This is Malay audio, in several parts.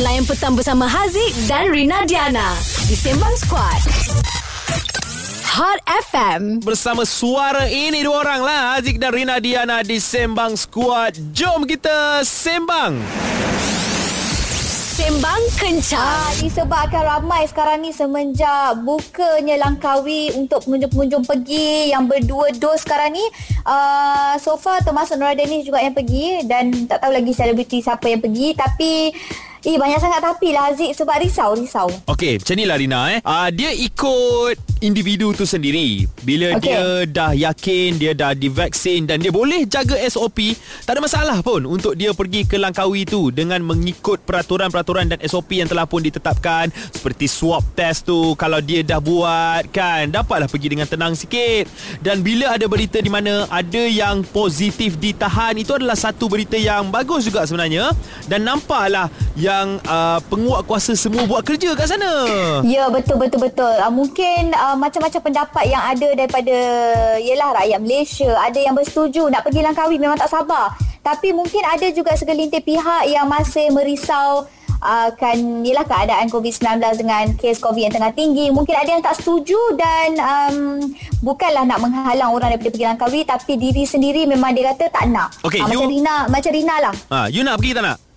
Layan petang bersama Haziq dan Rina Diana di Sembang Squad. Hot FM. Bersama suara ini dua orang lah Haziq dan Rina Diana di Sembang Squad Jom kita sembang Sembang Kencang. Ah, disebabkan ramai sekarang ni semenjak bukanya Langkawi untuk pengunjung-pengunjung pergi yang berdua dos sekarang ni. Uh, so far termasuk Nora Dennis juga yang pergi dan tak tahu lagi selebriti siapa yang pergi tapi Eh banyak sangat tapi lah Aziz sebab risau risau. Okey, macam ni lah Rina eh. Uh, dia ikut individu tu sendiri. Bila okay. dia dah yakin, dia dah divaksin dan dia boleh jaga SOP, tak ada masalah pun untuk dia pergi ke Langkawi tu dengan mengikut peraturan-peraturan dan SOP yang telah pun ditetapkan seperti swab test tu kalau dia dah buat kan, dapatlah pergi dengan tenang sikit. Dan bila ada berita di mana ada yang positif ditahan, itu adalah satu berita yang bagus juga sebenarnya dan nampaklah yang yang uh, penguat kuasa semua buat kerja kat sana. Ya, betul betul betul. Uh, mungkin uh, macam-macam pendapat yang ada daripada ialah rakyat Malaysia, ada yang bersetuju nak pergi Langkawi memang tak sabar. Tapi mungkin ada juga segelintir pihak yang masih merisau akan uh, ialah keadaan COVID-19 dengan kes COVID yang tengah tinggi. Mungkin ada yang tak setuju dan um, bukanlah nak menghalang orang daripada pergi Langkawi tapi diri sendiri memang dia kata tak nak. Okay, uh, you... Macam Rina, macam Rina lah. Ha, you nak pergi tak nak?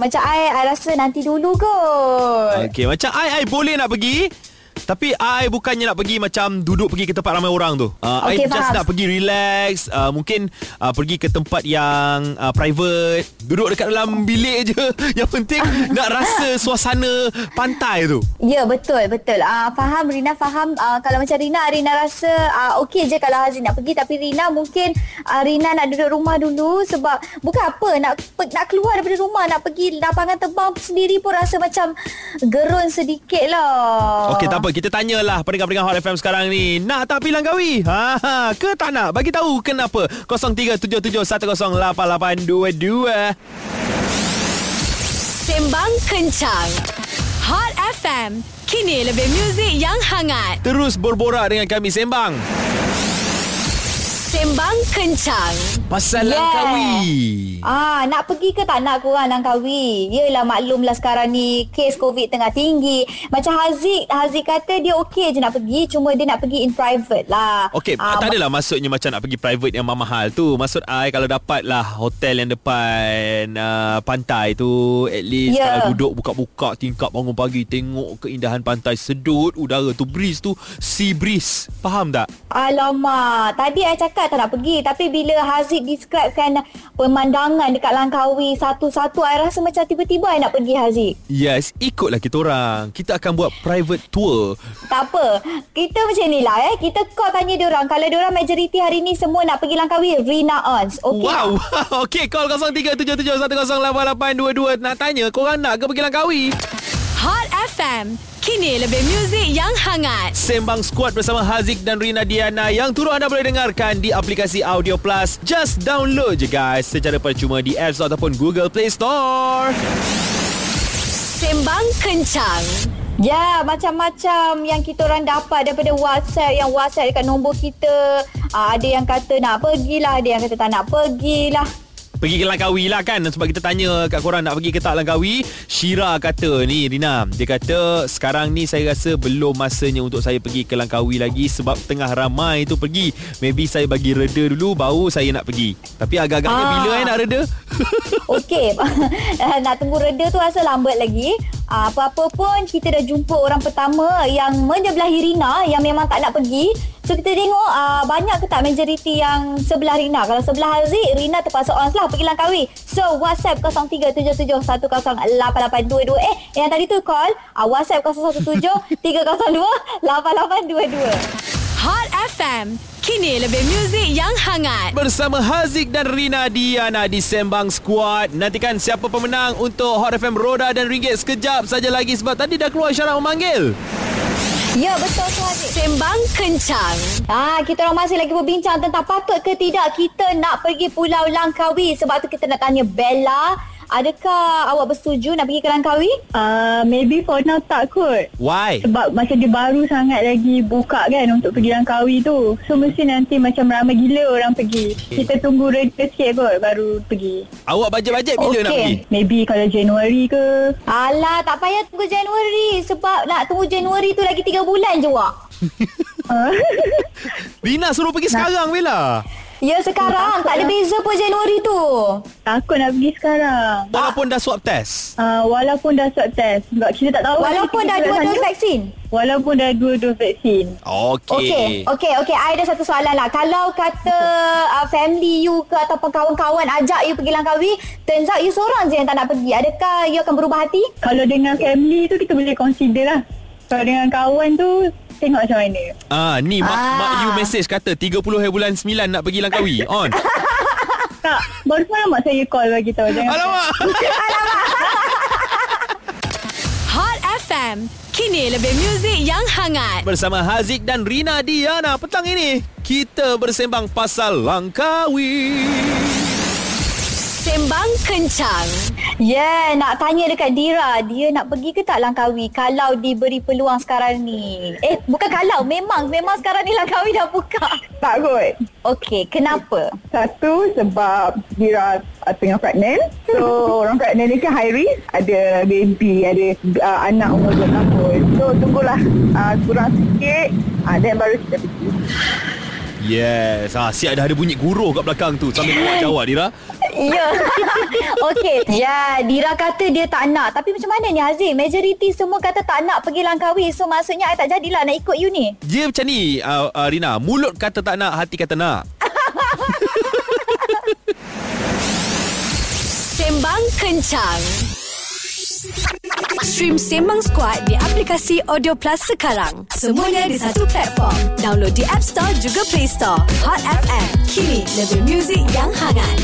Macam I, I rasa nanti dulu kot. Okey, macam I, I boleh nak pergi. Tapi I bukannya nak pergi macam duduk pergi ke tempat ramai orang tu. Uh, okay, I just nak pergi relax, uh, mungkin uh, pergi ke tempat yang uh, private, duduk dekat dalam bilik je. Yang penting nak rasa suasana pantai tu. Ya, betul, betul. Uh, faham Rina faham uh, kalau macam Rina Rina rasa uh, okey je kalau Haziq nak pergi tapi Rina mungkin uh, Rina nak duduk rumah dulu sebab bukan apa nak nak keluar daripada rumah nak pergi lapangan terbang sendiri pun rasa macam gerun sedikit lah. Okey, tak apa kita tanyalah pendengar-pendengar Hot FM sekarang ni. Nak tak pergi Langkawi ha, ha. Ke tak nak? Bagi tahu kenapa. 0377108822 Sembang kencang. Hot FM kini lebih muzik yang hangat. Terus berborak dengan kami Sembang Sembang Kencang. Pasal yeah. Langkawi Ah, Nak pergi ke tak nak korang Langkawi Yelah maklumlah sekarang ni Kes COVID tengah tinggi. Macam Haziq Haziq kata dia okey je nak pergi Cuma dia nak pergi in private lah. Okey ah, Tak adalah maksudnya macam nak pergi private yang mahal tu. Maksud I kalau dapat lah Hotel yang depan uh, Pantai tu At least yeah. kalau duduk buka-buka Tingkap bangun pagi Tengok keindahan pantai Sedut udara tu Breeze tu Sea breeze. Faham tak? Alamak Tadi I cakap cakap tak nak pergi tapi bila Haziq describekan pemandangan dekat Langkawi satu-satu I rasa macam tiba-tiba I nak pergi Haziq. Yes, ikutlah kita orang. Kita akan buat private tour. Tak apa. Kita macam ni lah eh. Kita call tanya dia orang. Kalau dia orang majoriti hari ni semua nak pergi Langkawi, Rina Ons. Okay. Wow. okay, call 0377108822 nak tanya korang nak ke pergi Langkawi? Hot FM Kini lebih muzik yang hangat. Sembang Squad bersama Haziq dan Rina Diana yang turut anda boleh dengarkan di aplikasi Audio Plus. Just download je guys secara percuma di App Store ataupun Google Play Store. Sembang Kencang. Ya, macam-macam yang kita orang dapat daripada WhatsApp yang WhatsApp dekat nombor kita. Ah, ada yang kata nak pergilah, ada yang kata tak nak pergilah. Pergi ke Langkawi lah kan. Sebab kita tanya kat korang Nak pergi ke tak Langkawi? Shira kata ni Rina. Dia kata Sekarang ni saya rasa Belum masanya untuk saya pergi ke Langkawi lagi Sebab tengah ramai tu pergi. Maybe saya bagi reda dulu Baru saya nak pergi. Tapi agak-agaknya ah. bila eh nak reda? Okey. Nak tunggu reda tu rasa lambat lagi ah, Apa-apa pun Kita dah jumpa orang pertama Yang menyebelahi Rina Yang memang tak nak pergi So kita tengok uh, banyak ke tak majoriti yang sebelah Rina. Kalau sebelah Haziq, Rina terpaksa on lah pergi Langkawi. So WhatsApp 0377108822. Eh, yang tadi tu call uh, WhatsApp 0173028822. Hot FM. Kini lebih muzik yang hangat. Bersama Haziq dan Rina Diana di Sembang Squad. Nantikan siapa pemenang untuk Hot FM Roda dan Ringgit sekejap saja lagi sebab tadi dah keluar syarat memanggil. Ya betul tu Haziq Sembang Kencang Ah, Kita orang masih lagi berbincang Tentang patut ke tidak Kita nak pergi Pulau Langkawi Sebab tu kita nak tanya Bella Adakah awak bersetuju nak pergi ke Langkawi? Uh, maybe for now tak kot. Why? Sebab macam dia baru sangat lagi buka kan untuk pergi Langkawi tu. So mesti nanti macam ramai gila orang pergi. Kita tunggu reda sikit kot baru pergi. Awak bajet-bajet bila Okey. nak pergi? Maybe kalau Januari ke. Alah, tak payah tunggu Januari. Sebab nak tunggu Januari tu lagi 3 bulan je, Wak. Uh, Rina suruh pergi sekarang Bella. Ya, sekarang. Tak ada beza pun Januari tu. takut nak pergi sekarang. Walaupun dah swab test. Uh, walaupun dah swab test. Sebab kita tak tahu. Walaupun dah dua dos vaksin. Walaupun dah dua dos vaksin. Okey. Okey, okey, okey. I ada satu soalan lah. Kalau kata uh, family you ke ataupun kawan-kawan ajak you pergi Langkawi, turns out you seorang je yang tak nak pergi. Adakah you akan berubah hati? Kalau dengan family tu kita boleh consider lah. Kalau dengan kawan tu tengok macam mana. Ah, ni mak, Ah. mak you message kata 30 hari bulan 9 nak pergi Langkawi. On. Tak, baru semalam mak saya call bagi tahu. Jangan Alamak. Hot FM. Kini lebih muzik yang hangat. Bersama Haziq dan Rina Diana petang ini kita bersembang pasal Langkawi. Sembang kencang. Yeah, nak tanya dekat Dira, dia nak pergi ke tak Langkawi kalau diberi peluang sekarang ni? Eh, bukan kalau, memang memang sekarang ni Langkawi dah buka. Tak kot. Okey, kenapa? Satu sebab Dira uh, tengah pregnant. So orang pregnant ni kan high risk. Ada baby, ada uh, anak umur 2 tahun. So tunggulah uh, kurang sikit. Uh, then baru kita pergi. Yes. Ah, siap dah ada bunyi guru kat belakang tu sambil awak jawab Dira. Ya. Okey. Ya, Dira kata dia tak nak. Tapi macam mana ni Hazim? Majority semua kata tak nak pergi Langkawi. So maksudnya I tak jadilah nak ikut you ni. Dia macam ni uh, uh, Rina, mulut kata tak nak, hati kata nak. Sembang kencang. Stream Sembang Squad di aplikasi Audio Plus sekarang. Semuanya di satu platform. Download di App Store juga Play Store. Hot FM. Kini lebih muzik yang hangat.